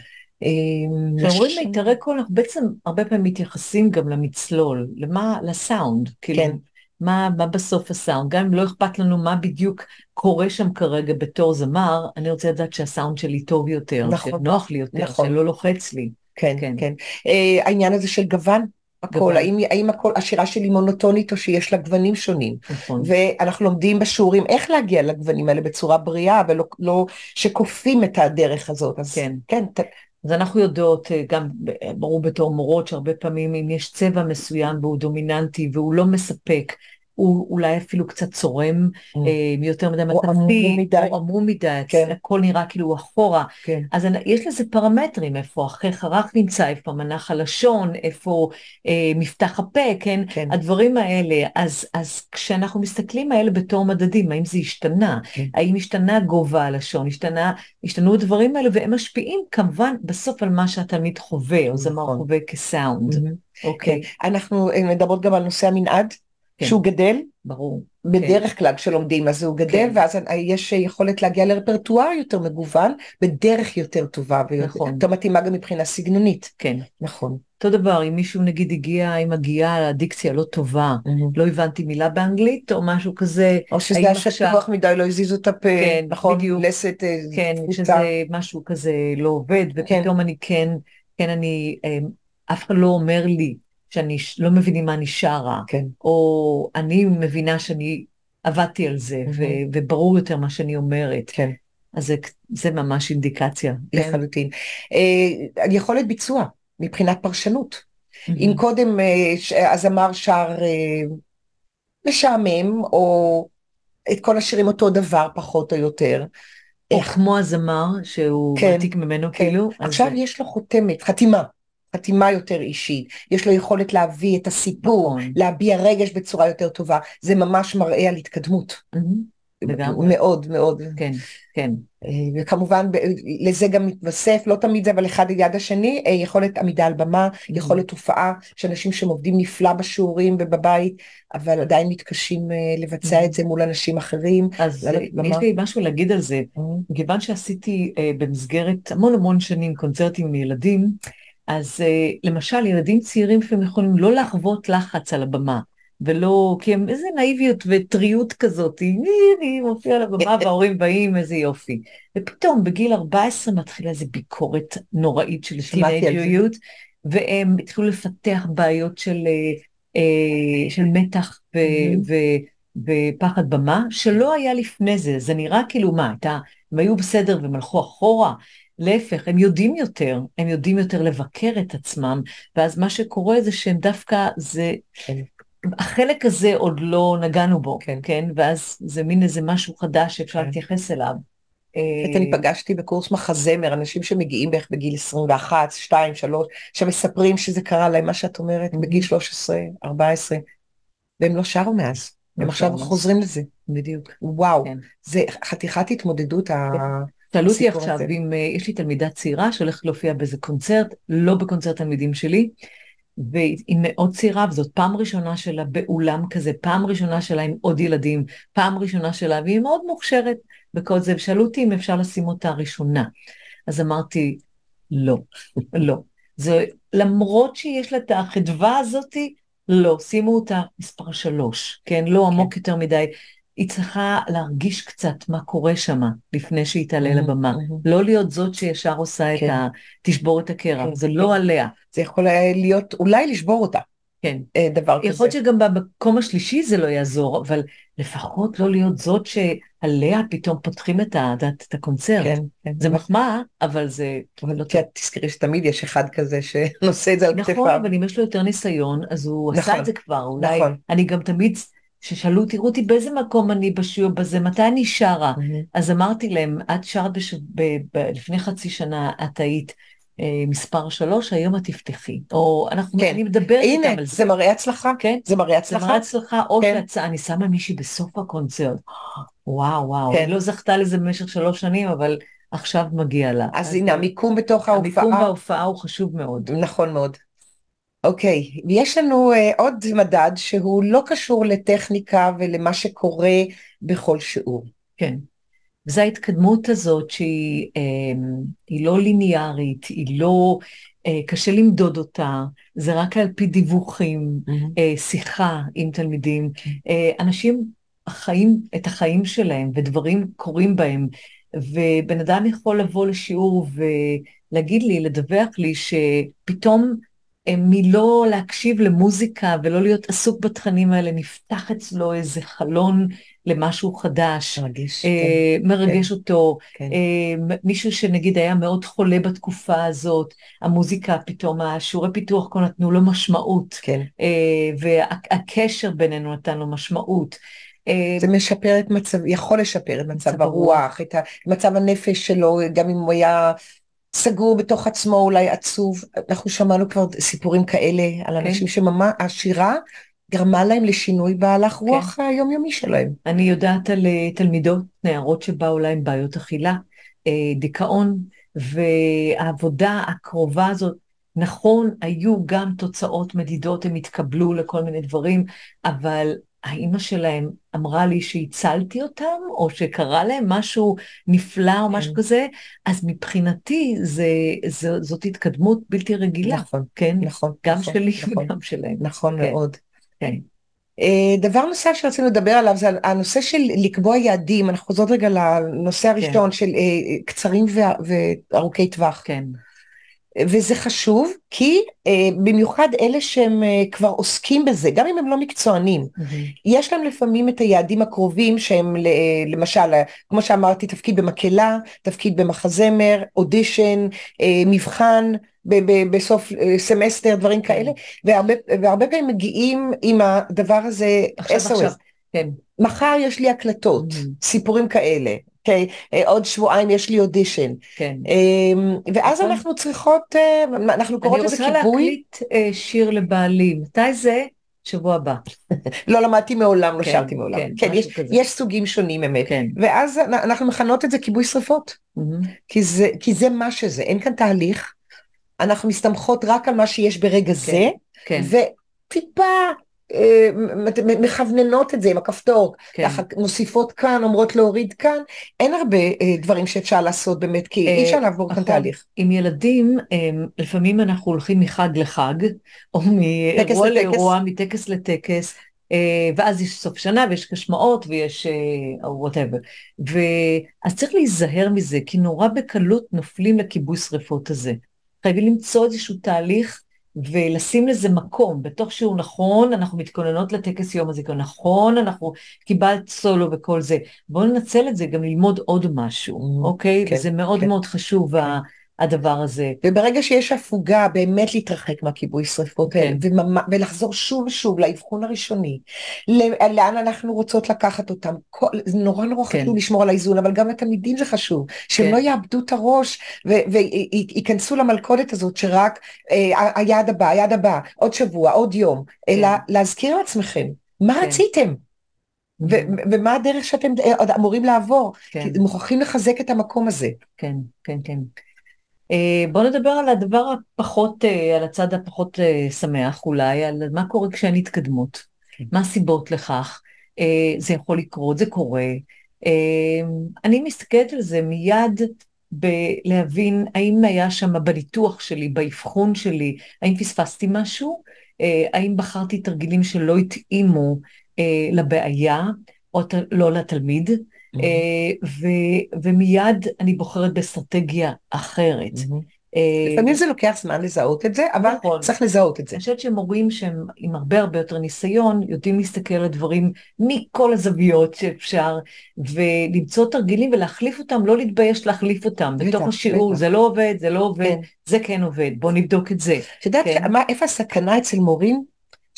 אמ, כשאומרים מיתרי קול, אנחנו בעצם הרבה פעמים מתייחסים גם למצלול, למה, לסאונד, כאילו, כן. מה, מה בסוף הסאונד, גם אם לא אכפת לנו מה בדיוק קורה שם כרגע בתור זמר, אני רוצה לדעת שהסאונד שלי טוב יותר, נכון. שנוח לי יותר, נכון. שלא לוחץ לי. כן, כן. כן. אה, העניין הזה של גוון, גוון. האם, האם הקול, השירה שלי מונוטונית או שיש לה גוונים שונים. נכון. ואנחנו לומדים בשיעורים איך להגיע לגוונים האלה בצורה בריאה, ולא לא שכופים את הדרך הזאת. אז כן. כן, ת, אז אנחנו יודעות, אה, גם ברור בתור מורות, שהרבה פעמים אם יש צבע מסוים והוא דומיננטי והוא לא מספק, הוא אולי אפילו קצת צורם, mm. אה, יותר מדי מטפי, או עמום מדי, כן. הכל נראה כאילו אחורה. כן. אז יש לזה פרמטרים, איפה החייך הרך נמצא, איפה מנח הלשון, איפה אה, מפתח הפה, כן? כן. הדברים האלה. אז, אז כשאנחנו מסתכלים האלה בתור מדדים, האם זה השתנה? כן. האם השתנה גובה הלשון? השתנה, השתנו הדברים האלה, והם משפיעים כמובן בסוף על מה שהתלמיד חווה, או זמר נכון. חווה כסאונד. Mm-hmm. אוקיי. כן. אנחנו אה, מדברות גם על נושא המנעד. כן. שהוא גדל, ברור, בדרך כן. כלל כשלומדים אז הוא גדל כן. ואז יש יכולת להגיע לרפרטואר יותר מגוון בדרך יותר טובה ויותר נכון. מתאימה גם מבחינה סגנונית. כן. נכון. אותו דבר אם מישהו נגיד הגיע עם הגיעה הדיקציה לא טובה, mm-hmm. לא הבנתי מילה באנגלית או משהו כזה. או שזה היה שטוח מדי לא הזיזו את הפה, כן, נכון, בדיוק, לסת אה, כן, תפוצה. שזה משהו כזה לא עובד ופתאום כן. אני כן, כן אני, אה, אף אחד לא אומר לי. שאני לא מבינים מה אני שרה, כן. או אני מבינה שאני עבדתי על זה, mm-hmm. ו- וברור יותר מה שאני אומרת. כן. אז זה, זה ממש אינדיקציה. לחלוטין. אה, יכולת ביצוע, מבחינת פרשנות. Mm-hmm. אם קודם אה, הזמר שר אה, משעמם, או את כל השירים אותו דבר, פחות או יותר. או איך... כמו הזמר, שהוא כן, מעתיק ממנו כן. כאילו. עכשיו זה... יש לו חותמת, חתימה. חתימה יותר אישית, יש לו יכולת להביא את הסיפור, נכון. להביע רגש בצורה יותר טובה, זה ממש מראה על התקדמות. לגמרי. מאוד מאוד. כן, כן. אה, וכמובן לזה גם מתווסף, לא תמיד זה אבל אחד ליד השני, אה, יכולת עמידה על במה, יכולת הופעה, יש אנשים שהם עובדים נפלא בשיעורים ובבית, אבל עדיין מתקשים אה, לבצע את זה מול אנשים אחרים. אז יש לי משהו להגיד על זה, מכיוון שעשיתי במסגרת המון המון שנים קונצרטים עם ילדים, אז uh, למשל, ילדים צעירים לפעמים יכולים לא לחוות לחץ על הבמה, ולא, כי הם איזה נאיביות וטריות כזאת, אני מופיע על הבמה וההורים באים, איזה יופי. ופתאום בגיל 14 מתחילה איזו ביקורת נוראית של טינג'ריות, והם התחילו לפתח בעיות של, של מתח ו. ו, ופחד במה, שלא היה לפני זה. זה נראה כאילו, מה, הייתה, הם היו בסדר והם הלכו אחורה, להפך, הם יודעים יותר, הם יודעים יותר לבקר את עצמם, ואז מה שקורה זה שהם דווקא, זה, כן. החלק הזה עוד לא נגענו בו, כן, כן? ואז זה מין איזה משהו חדש שאפשר כן. להתייחס אליו. אני פגשתי בקורס מחזמר, אנשים שמגיעים בערך בגיל 21, 2, 3, שמספרים שזה קרה להם, מה שאת אומרת, בגיל 13, 14, והם לא שרו מאז, הם עכשיו חוזרים לזה. בדיוק. וואו, כן. זה חתיכת התמודדות. שאלו אותי עכשיו הזה. אם uh, יש לי תלמידה צעירה שהולכת להופיע באיזה קונצרט, לא בקונצרט תלמידים שלי, והיא מאוד צעירה, וזאת פעם ראשונה שלה באולם כזה, פעם ראשונה שלה עם עוד ילדים, פעם ראשונה שלה, והיא מאוד מוכשרת בכל זה, ושאלו אותי אם אפשר לשים אותה ראשונה. אז אמרתי, לא, לא. זה, למרות שיש לה את החדווה הזאתי, לא, שימו אותה מספר שלוש, כן? לא כן. עמוק יותר מדי. היא צריכה להרגיש קצת מה קורה שם לפני שהיא תעלה לבמה. לא להיות זאת שישר עושה את כן. ה... תשבור את הקרע, כן, זה לא. עליה. זה יכול להיות, אולי לשבור אותה. כן. אה, דבר כזה. יכול להיות שגם במקום השלישי זה לא יעזור, אבל לפחות לא להיות זאת שעליה פתאום פותחים את, ה, את הקונצרט. כן, כן. זה מחמאה, אבל זה... אבל לא טוב. תזכרי שתמיד יש אחד כזה שנושא את זה על כתפיו. נכון, אבל אם יש לו יותר ניסיון, אז הוא נכון, עשה את זה כבר. אולי... נכון. אני גם תמיד... ששאלו אותי, רותי, באיזה מקום אני בשיעור בזה, מתי אני שרה? Mm-hmm. אז אמרתי להם, את שרת בש... ב... ב... לפני חצי שנה, את היית אה, מספר שלוש, היום את תפתחי. או אנחנו, כן. אני מדברת איתם על זה. הנה, זה מראה הצלחה. כן. זה מראה הצלחה. זה מראה הצלחה, או כן. שיצא, אני שמה מישהי בסוף הקונצרט. וואו, וואו, כן. היא לא זכתה לזה במשך שלוש שנים, אבל עכשיו מגיע לה. אז, אז הנה, המיקום בתוך ההופעה. המיקום בהופעה הוא חשוב מאוד. נכון מאוד. אוקיי, okay. ויש לנו uh, עוד מדד שהוא לא קשור לטכניקה ולמה שקורה בכל שיעור. כן, וזו ההתקדמות הזאת שהיא uh, לא ליניארית, היא לא, uh, קשה למדוד אותה, זה רק על פי דיווחים, mm-hmm. uh, שיחה עם תלמידים. Uh, אנשים חיים את החיים שלהם ודברים קורים בהם, ובן אדם יכול לבוא לשיעור ולהגיד לי, לדווח לי, שפתאום מלא להקשיב למוזיקה ולא להיות עסוק בתכנים האלה, נפתח אצלו איזה חלון למשהו חדש, מרגיש, אה, כן, מרגש כן, אותו, כן. אה, מישהו שנגיד היה מאוד חולה בתקופה הזאת, המוזיקה פתאום, השיעורי פיתוח כה נתנו לו משמעות, כן. אה, והקשר בינינו נתן לו משמעות. אה, זה משפר את מצב, יכול לשפר את מצב מצב הרוח, את ה- מצב הנפש שלו, גם אם הוא היה סגור בתוך עצמו, אולי עצוב. אנחנו שמענו כבר סיפורים כאלה על כן. אנשים שממש, השירה גרמה להם לשינוי בהלך רוח היומיומי שלהם. אני יודעת על אה, תלמידות, נערות שבאו עם בעיות אכילה, אה, דיכאון, והעבודה הקרובה הזאת, נכון, היו גם תוצאות מדידות, הם התקבלו לכל מיני דברים, אבל האימא שלהם אמרה לי שהצלתי אותם, או שקרה להם משהו נפלא או משהו כן. כזה, אז מבחינתי זה, זה, זאת התקדמות בלתי רגילה, נכון, כן? נכון, גם נכון, שלי נכון. וגם שלהם. נכון כן. מאוד. כן. אה, דבר נוסף שרצינו לדבר עליו זה הנושא של לקבוע יעדים, אנחנו חוזרות רגע לנושא הראשון של אה, קצרים וארוכי טווח. כן, וזה חשוב, כי אה, במיוחד אלה שהם אה, כבר עוסקים בזה, גם אם הם לא מקצוענים, מהמם. יש להם לפעמים את היעדים הקרובים שהם ל- למשל, אה, כמו שאמרתי, תפקיד במקהלה, תפקיד במחזמר, אודישן, אה, מבחן ב- ב- בסוף אה, סמסטר, דברים כאלה, והרבה, והרבה פעמים מגיעים עם הדבר הזה עכשיו, SOS. עכשיו, כן, מחר יש לי הקלטות, Mhm. סיפורים כאלה, אוקיי? אה, עוד שבועיים יש לי אודישן. כן. אמ, ואז נכון. אנחנו צריכות, אה, אנחנו קוראות אני לזה רוצה כיבוי, להקליט אה, שיר לבעלי, מתי זה? שבוע הבא. לא למדתי מעולם, לא כן, שרתי מעולם. כן, כן, יש. יש סוגים שונים אמת. כן. ואז אנ- אנחנו מכנות את זה כיבוי שרפות, מהמם. כי זה, כי זה מה שזה, אין כאן תהליך, אנחנו מסתמכות רק על מה שיש ברגע זה, כן, וטיפה מכווננות את זה עם הכפתור, כן. מוסיפות כאן, אומרות להוריד כאן, אין הרבה אה, דברים שאפשר לעשות באמת, כי אה, אי אפשר לעבור כאן נכון. תהליך. עם ילדים, לפעמים אנחנו הולכים מחג לחג, או מאירוע. לאירוע, מטקס לטקס, אה, ואז יש סוף שנה ויש השמעות ויש whatever. אז צריך להיזהר מזה, כי נורא בקלות נופלים לכיבוי שרפות הזה. חייבים למצוא איזשהו תהליך ולשים לזה מקום, בתוך שהוא נכון, אנחנו מתכוננות לטקס יום הזיכרון, נכון, אנחנו קיבלת סולו וכל זה. בואו ננצל את זה גם ללמוד עוד משהו, Mm, אוקיי? כן, וזה מאוד כן. מאוד חשוב, ה- הדבר הזה. וברגע שיש הפוגה, באמת להתרחק מהכיבוי שרפות האלה, כן. וממ- ולחזור שוב ושוב לאבחון הראשוני, לאן אנחנו רוצות לקחת אותם. כל, זה נורא נורא כן. חשוב לשמור על האיזון, אבל גם לתלמידים זה חשוב, שהם כן. לא יאבדו את הראש וייכנסו למלכודת הזאת שרק אה, היעד הבא, היעד הבא, עוד שבוע, עוד יום, אלא להזכיר לעצמכם, מה כן. רציתם? ו- ומה הדרך שאתם אה, אמורים לעבור? כן. מוכרחים לחזק את המקום הזה. כן, כן, כן. אה, בואו נדבר על הדבר הפחות, אה, על הצד הפחות אה, שמח אולי, על מה קורה כשאין התקדמות. כן. מה הסיבות לכך? זה יכול לקרות, זה קורה. אני מסתכלת על זה מיד בלהבין האם היה שם בניתוח שלי, באבחון שלי, האם פספסתי משהו? האם בחרתי תרגילים שלא התאימו לבעיה, או לא לתלמיד? אה, ומיד אני בוחרת באסטרטגיה אחרת. אה, לפעמים זה לוקח זמן לזהות את זה, אבל נכון. צריך לזהות את זה. אני חושבת שמורים שהם עם הרבה הרבה יותר ניסיון, יודעים להסתכל על הדברים מכל הזוויות שאפשר, ולמצוא תרגילים ולהחליף אותם, לא להתבייש להחליף אותם. בתוך השיעור. זה לא עובד, זה לא עובד, כן. זה כן עובד, בואו נבדוק את זה. את יודעת כן. איפה הסכנה אצל מורים?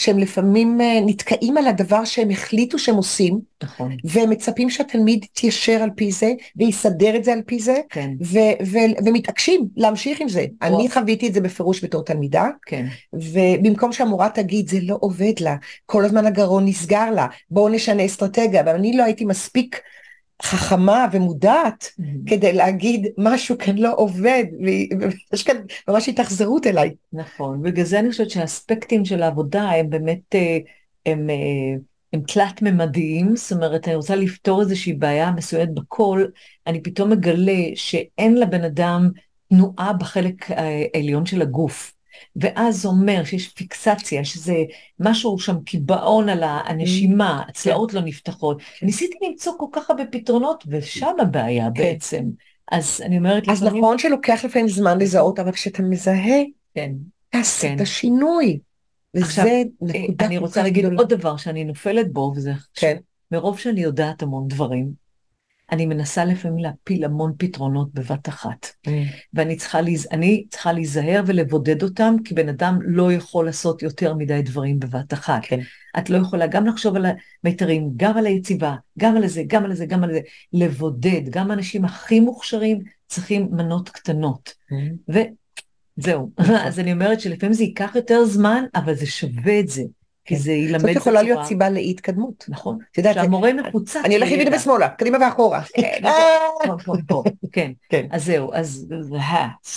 שהם לפעמים אה, נתקעים על הדבר שהם החליטו שהם עושים, נכון, והם מצפים שהתלמיד יתיישר על פי זה, ויסדר את זה על פי זה, כן, ו- ו- ומתעקשים להמשיך עם זה. וואו. אני חוויתי את זה בפירוש בתור תלמידה, כן, ובמקום שהמורה תגיד זה לא עובד לה, כל הזמן הגרון נסגר לה, בואו נשנה אסטרטגיה, אבל אני לא הייתי מספיק חכמה ומודעת כדי להגיד משהו כאן לא עובד, ויש כאן ממש התאכזרות אליי. נכון. בגלל זה אני חושבת שהאספקטים של העבודה הם באמת, אה, הם, אה, הם תלת-ממדיים, זאת אומרת, אני רוצה לפתור איזושהי בעיה מסוימת בקול, אני פתאום מגלה שאין לבן אדם תנועה בחלק אה, העליון של הגוף. ואז אומר שיש פיקסציה, שזה משהו שם קיבעון על הנשימה, הצלעות לא נפתחות. ניסיתי למצוא כל כך הרבה פתרונות, ושם הבעיה כן. בעצם. אז אני אומרת אז לפעמים- נכון שלוקח לפעמים זמן לזהות, אבל כשאתה מזהה, כן. תעשה כן. את השינוי. עכשיו, וזה אה, נקודה אני כל רוצה להגיד. עוד דבר שאני נופלת בו, וזה כן. מרוב שאני יודעת המון דברים, אני מנסה לפעמים להפיל המון פתרונות בבת אחת. Mm. ואני צריכה, להיז... צריכה להיזהר ולבודד אותם, כי בן אדם לא יכול לעשות יותר מדי דברים בבת אחת. כן. את לא יכולה גם לחשוב על המיתרים, גם על היציבה, גם על זה, גם על זה, גם על זה. לבודד, גם האנשים הכי מוכשרים צריכים מנות קטנות. Mm. וזהו. נכון. אז אני אומרת שלפעמים זה ייקח יותר זמן, אבל זה שווה את זה. כי כן. זה ילמד זאת יכולה להיות בצורה- סיבה לאי התקדמות. נכון. את יודעת, שהמורה מפוצץ. אני הולך ימינה בידע. ושמאלה, קדימה ואחורה. כן, אה, פה, פה, פה, כן. כן. אז זהו, אז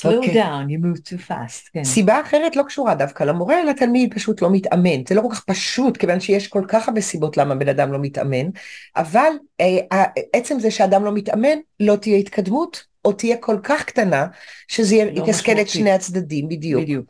slow אוקיי. down, you move too fast, כן. סיבה אחרת לא קשורה דווקא למורה, אלא תלמיד פשוט לא מתאמן. זה לא כל כך פשוט, כיוון שיש כל כך הרבה סיבות למה בן אדם לא מתאמן, אבל אה, עצם זה שאדם לא מתאמן, לא תהיה התקדמות, או תהיה כל כך קטנה, שזה לא יתסכל את. שני הצדדים, בדיוק. בדיוק.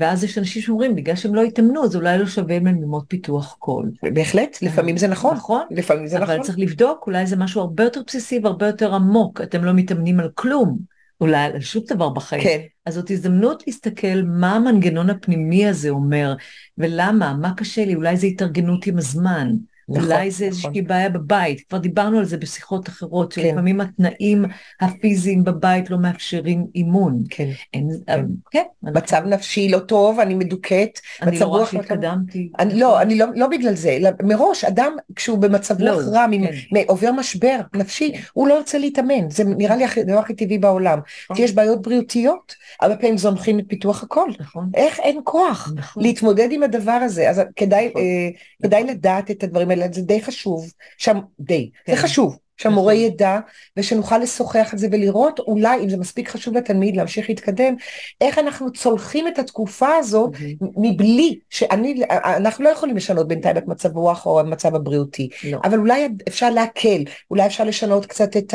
ואז יש אנשים שאומרים, בגלל שהם לא התאמנו, אז אולי לא שווה להם ללמוד פיתוח קול. בהחלט, לפעמים זה נכון. נכון. לפעמים זה אבל נכון. צריך לבדוק, אולי זה משהו הרבה יותר בסיסי והרבה יותר עמוק, אתם לא מתאמנים על כלום, אולי על שום דבר בחיים. כן, אז זאת הזדמנות להסתכל מה המנגנון הפנימי הזה אומר, ולמה, מה קשה לי, אולי זה התארגנות עם הזמן, נכון, אולי זה נכון. איזושהי בעיה בבית, כבר דיברנו על זה בשיחות אחרות, כן. שלפעמים התנאים הפיזיים בבית לא מאפשרים אימון. כן. אין, כן, מצב נפשי לא טוב, אני מדוכאת, אני לא רואה לא. שהתקדמתי. אני לא, אני לא, לא בגלל זה, אלא מראש, אדם כשהוא במצב לא, רוח רע, כן. עובר משבר נפשי, הוא לא ירצה להתאמן, זה נראה לי הדבר הכי טבעי בעולם. נכון. כי יש בעיות בריאותיות, הרבה פעמים זונחים את פיתוח הקול. נכון, איך אין כוח נכון. להתמודד עם הדבר הזה, אז כדאי, נכון. אה, כדאי לדעת את הדברים האלה, זה די חשוב, שם, די, זה כן. חשוב, שהמורה נכון. ידע ושנוכל לשוחח על זה ולראות אולי אם זה מספיק חשוב לתלמיד להמשיך להתקדם, איך אנחנו צולחים את התקופה הזאת מבלי שאני, אנחנו לא יכולים לשנות בינתיים את מצב הרוח או המצב הבריאותי, לא. אבל אולי אפשר להקל, אולי אפשר לשנות קצת את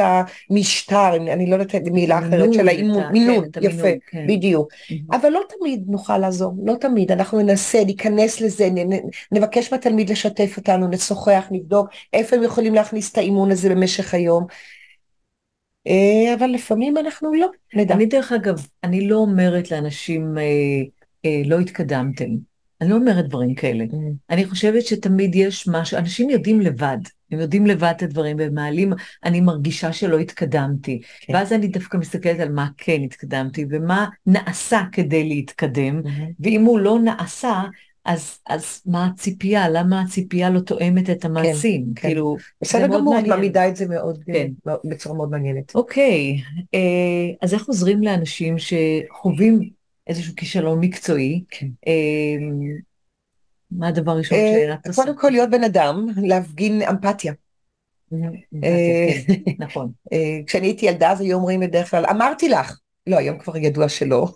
המשטר, אני לא יודעת מילה אחרת של האימון, מינון, כן, יפה, כן. בדיוק. אבל לא תמיד נוכל לעזור, לא תמיד, אנחנו ננסה, ניכנס לזה, נבקש מהתלמיד לשתף אותנו, נשוחח, נבדוק איפה הם יכולים להכניס את האימון הזה במשך היום. אה, אבל לפעמים אנחנו לא נדע. אני דרך אגב, אני לא אומרת לאנשים, אה, אה, לא התקדמתם. אני לא אומרת דברים כאלה. Mm, אני חושבת שתמיד יש משהו, אנשים יודעים לבד, הם יודעים לבד את הדברים והם מעלים, אני מרגישה שלא התקדמתי. כן. ואז אני דווקא מסתכלת על מה כן התקדמתי ומה נעשה כדי להתקדם, מהמם. ואם הוא לא נעשה, אז, אז מה הציפייה? למה הציפייה לא תואמת את המעשים? כן. כאילו, בסדר זה מאוד גמור, את. מעמידה את זה מאוד, כן. אה, בצורה מאוד מעניינת. אוקיי, אה, אז איך עוזרים לאנשים שחווים איזשהו כישלון מקצועי? כן. אה, מה הדבר הראשון אה, שעינת עושה? קודם כל להיות בן אדם, להפגין אמפתיה. כן, נכון. כשאני הייתי ילדה אז היו אומרים בדרך כלל, אמרתי לך. לא, היום כבר ידוע שלא.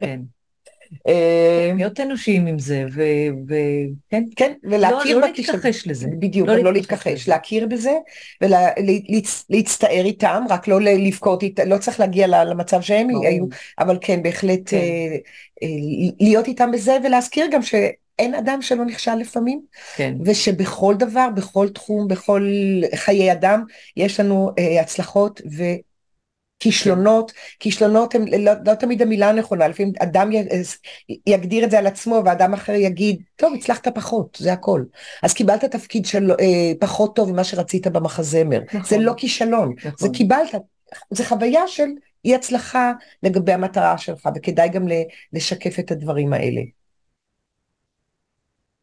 כן. אה, להיות אנושיים עם זה, וכן, כן, לא ולהכיר לא בכישלון. להתכחש לזה. בדיוק, לא לא להתכחש. להכיר בזה ולהצטער איתם, רק לא לבכות איתם, לא צריך להגיע למצב שהם. היו, אבל כן, בהחלט כן. אה, אה, להיות איתם בזה ולהזכיר גם שאין אדם שלא נכשל לפעמים, כן, ושבכל דבר, בכל תחום, בכל חיי אדם, יש לנו אה, הצלחות וכישלונות. כישלונות הם לא, לא תמיד המילה הנכונה, לפעמים אדם י, יגדיר את זה על עצמו ואדם אחר יגיד, טוב, הצלחת פחות, זה הכל. אז קיבלת תפקיד של אה, פחות טוב ממה שרצית במחזמר. נכון. זה לא כישלון, נכון. זה קיבלת, זה חוויה של אי הצלחה לגבי המטרה שלך, וכדאי גם לשקף את הדברים האלה.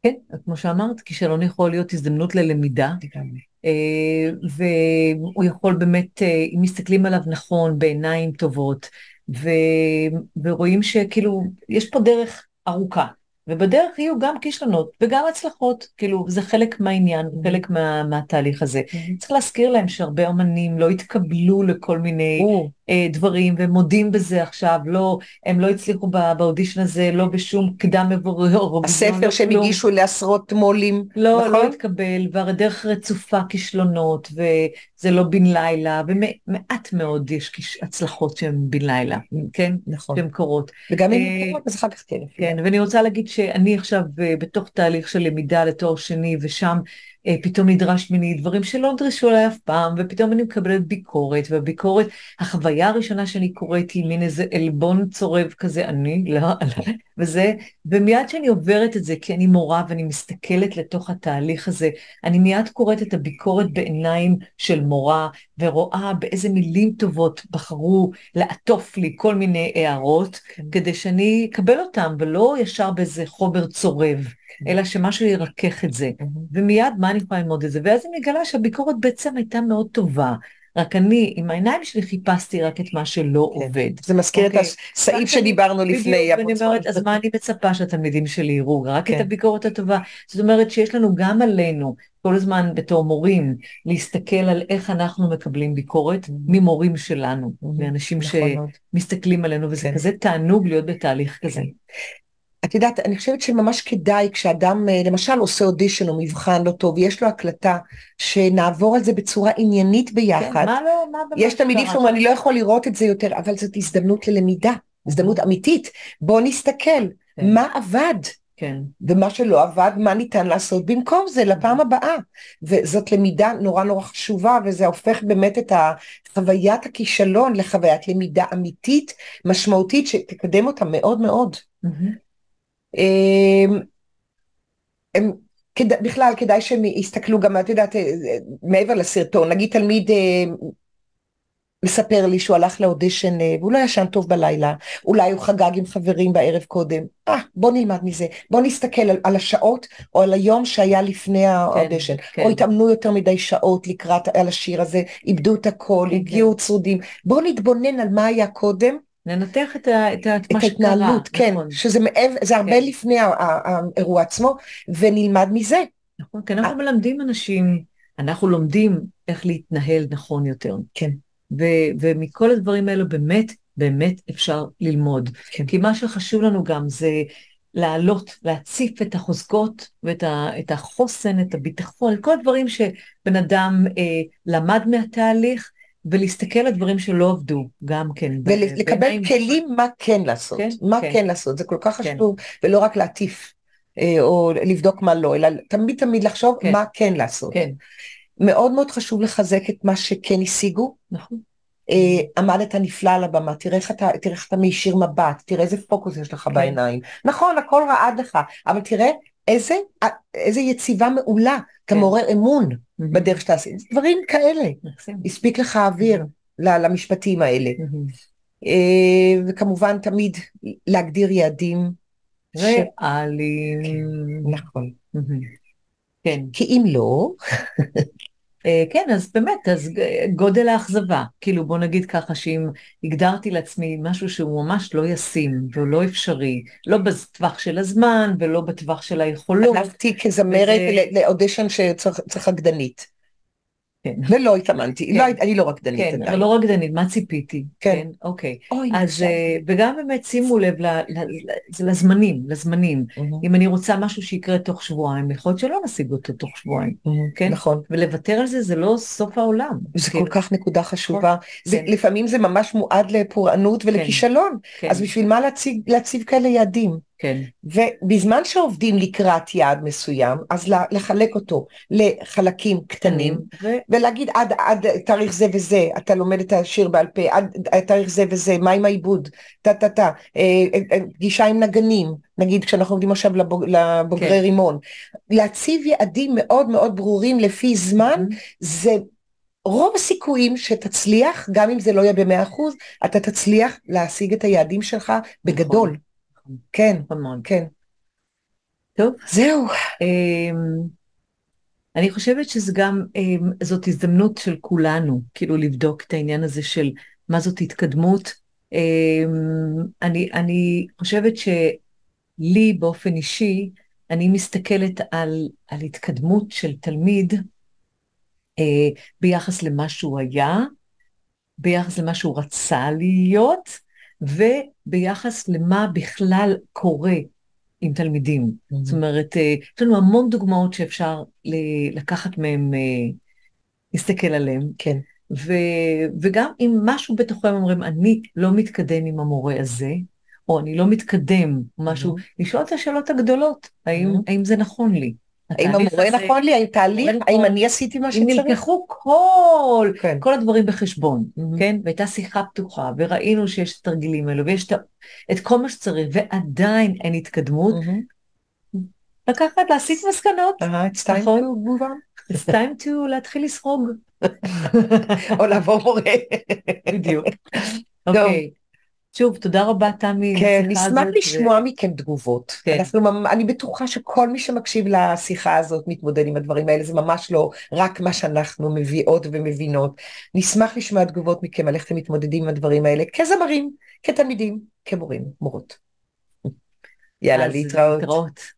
כן, כמו שאמרת, כישלון יכול להיות הזדמנות ללמידה, אה, והוא יכול באמת, אה, אם מסתכלים עליו נכון, בעיניים טובות, ו... ורואים שכאילו, יש פה דרך ארוכה, ובדרך יהיו גם כישלונות וגם הצלחות, כאילו, זה חלק מהעניין, Mhm. חלק מה, מהתהליך הזה. צריך להזכיר להם שהרבה אומנים לא התקבלו לכל מיני אה, דברים, והם מודים בזה עכשיו, לא, הם לא הצליחו באודישן הזה, לא בשום קדם הספר לא שהם כלום. הגישו לעשרות מו"לים, לא, נכון? לא התקבל, והרי דרך רצופה כישלונות, וזה לא בן לילה, ומעט מאוד יש הצלחות שהן בן לילה, כן? נכון. שהן קורות. וגם אם אה, קורות, אז אחר כך כן. כן, ואני רוצה להגיד שאני עכשיו אה, בתוך תהליך של למידה לתואר שני, ושם אה, פתאום נדרש ממני דברים שלא נדרשו עליי אף פעם, ופתאום אני מקבלת ביקורת, והביקורת, החוויה הראשונה שאני קוראת היא מין איזה עלבון צורב כזה, אני, לא, לא, וזה, ומיד שאני עוברת את זה, כי אני מורה ואני מסתכלת לתוך התהליך הזה, אני מיד קוראת את הביקורת בעיניים של מורה, ורואה באיזה מילים טובות בחרו לעטוף לי כל מיני הערות, כן. כדי שאני אקבל אותם, ולא ישר באיזה חומר צורב. אלא שמשהו ירכך את זה. ומיד, מה אני יכולה ללמוד את זה? ואז אני מגלה שהביקורת בעצם הייתה מאוד טובה. רק אני, עם העיניים שלי חיפשתי רק את מה שלא כן. עובד. זה מזכיר okay. את אוקיי? הסעיף שדיברנו לפני. בדיוק, ואני אומרת, אז מה אני מצפה שהתלמידים שלי יראו? רק כן. את הביקורת הטובה. זאת אומרת שיש לנו גם עלינו, כל הזמן בתור מורים, להסתכל על איך אנחנו מקבלים ביקורת ממורים שלנו, מאנשים נכון שמסתכלים עלינו, וזה כן. כזה תענוג להיות בתהליך כזה. את יודעת, אני חושבת שממש כדאי כשאדם אה, למשל עושה אודישן או מבחן לא טוב, יש לו הקלטה, שנעבור על זה בצורה עניינית ביחד. כן, מה לא, מה יש תלמידים שאומרים, אני לא יכול לראות את זה יותר, אבל זאת הזדמנות ללמידה, הזדמנות אמיתית. בואו נסתכל, כן. מה עבד? כן. ומה שלא עבד, מה ניתן לעשות במקום זה לפעם הבאה. וזאת למידה נורא נורא חשובה, וזה הופך באמת את חוויית הכישלון לחוויית למידה אמיתית, משמעותית, שתקדם אותה מאוד מאוד. Mm-hmm. אמ, הם, כד, בכלל כדאי שהם יסתכלו גם, את יודעת, אה, מעבר לסרטון, נגיד תלמיד אה, מספר לי שהוא הלך לאודישן אה, והוא לא ישן טוב בלילה, אולי הוא חגג עם חברים בערב קודם, אה, בוא נלמד מזה, בוא נסתכל על, על השעות או על היום שהיה לפני כן, האודישן, כן. או התאמנו יותר מדי שעות לקראת, על השיר הזה, איבדו את הכל, כן, הגיעו כן. צרודים, בוא נתבונן על מה היה קודם לנתח את, ה, את, את מה שקרה. את ההתנהלות, כן, נכון. שזה מעבר, זה הרבה כן. לפני האירוע עצמו, ונלמד מזה. נכון, כי אנחנו מלמדים אנשים, אנחנו לומדים איך להתנהל נכון יותר. כן. ו- ומכל הדברים האלו באמת, באמת אפשר ללמוד. כן. כי מה שחשוב לנו גם זה להעלות, להציף את החוזקות ואת ה- את החוסן, את הביטחון, את כל הדברים שבן אדם אה, למד מהתהליך, ולהסתכל על דברים שלא עבדו, גם כן. ולקבל כלים מה כן לעשות, כן? מה כן. כן לעשות, זה כל כך כן. חשוב, ולא רק להטיף, אה, או לבדוק מה לא, אלא תמיד תמיד לחשוב כן. מה כן לעשות. כן. מאוד מאוד חשוב לחזק את מה שכן השיגו. נכון. Uh, עמדת נפלא על הבמה, תראה איך אתה, תראה איך אתה מישיר מבט, תראה איזה פוקוס יש לך כן. בעיניים. נכון, הכל רעד לך, אבל תראה איזה, איזה יציבה מעולה, אתה כן. מעורר אמון. בדרך שאתה עשית, דברים כאלה. הספיק לך האוויר mm-hmm. למשפטים האלה. Mm-hmm. Uh, וכמובן תמיד להגדיר יעדים. ריאליים. כן, נכון. כן. כי אם לא, אה, כן, אז באמת, אז גודל האכזבה, כאילו בוא נגיד ככה שאם הגדרתי לעצמי משהו שהוא ממש לא ישים ולא אפשרי, לא בטווח של הזמן ולא בטווח של היכולות. הלכתי כזמרת וזה... לאודישן שצריך רקדנית. כן. ולא התאמנתי, כן. לא, אני לא רקדנית כן, עדיין. לא רקדנית, מה ציפיתי? כן. כן אוקיי. אוי, אז, uh, וגם באמת שימו לב ל, ל, ל, לזמנים, לזמנים. Mm-hmm. אם אני רוצה משהו שיקרה תוך שבועיים, יכול להיות שלא נשיג אותו תוך שבועיים. Mm-hmm. כן? נכון. ולוותר על זה, זה לא סוף העולם. זה כן. כל כך נקודה חשובה. נכון. זה, כן. לפעמים זה ממש מועד לפורענות כן. ולכישלון. כן. אז בשביל מה להציב, להציב כאלה יעדים? כן. ובזמן שעובדים לקראת יעד מסוים, אז לחלק אותו לחלקים קטנים, ו... ולהגיד עד, עד תאריך זה וזה, אתה לומד את השיר בעל פה, עד, תאריך זה וזה, מה עם העיבוד, טה טה טה, אה, אה, פגישה עם נגנים, נגיד כשאנחנו עובדים עכשיו לבוג, לבוגרי כן. רימון, להציב יעדים מאוד מאוד ברורים לפי זמן, mm-hmm. זה רוב הסיכויים שתצליח, גם אם זה לא יהיה במאה אחוז, אתה תצליח להשיג את היעדים שלך בגדול. כן, המון. כן. טוב. זהו. אמ, אני חושבת שזה גם, אמ, זאת הזדמנות של כולנו, כאילו לבדוק את העניין הזה של מה זאת התקדמות. אמ, אני, אני חושבת שלי באופן אישי, אני מסתכלת על, על התקדמות של תלמיד אה, ביחס למה שהוא היה, ביחס למה שהוא רצה להיות, וביחס למה בכלל קורה עם תלמידים. Mm-hmm. זאת אומרת, אה, יש לנו המון דוגמאות שאפשר לקחת מהם, אה, להסתכל עליהם. כן. ו, וגם אם משהו בתוכם אומרים, אני לא מתקדם עם המורה הזה, או אני לא מתקדם, משהו, mm-hmm. לשאול את השאלות הגדולות, האם, mm-hmm. האם זה נכון לי? האם המורה נכון לי, האם תהליך, האם אני עשיתי מה אם שצריך? נלקחו כל, כן. כל הדברים בחשבון, מהמם. כן? והייתה שיחה פתוחה, וראינו שיש את התרגילים האלו, ויש את, כל מה שצריך, ועדיין אין התקדמות, מהמם. לקחת, להסיק מסקנות. אהה, it's time נכון. to move on. It's time to להתחיל לסרוג. או לעבור מורה. בדיוק. אוקיי. שוב, תודה רבה, תמי. כן, נשמח לשמוע מכם תגובות. כן. אנחנו, אני בטוחה שכל מי שמקשיב לשיחה הזאת מתמודד עם הדברים האלה, זה ממש לא רק מה שאנחנו מביאות ומבינות. נשמח לשמוע תגובות מכם על איך אתם מתמודדים עם הדברים האלה, כזמרים, כתלמידים, כמורים, מורות. ו- יאללה, להתראות. להתראות.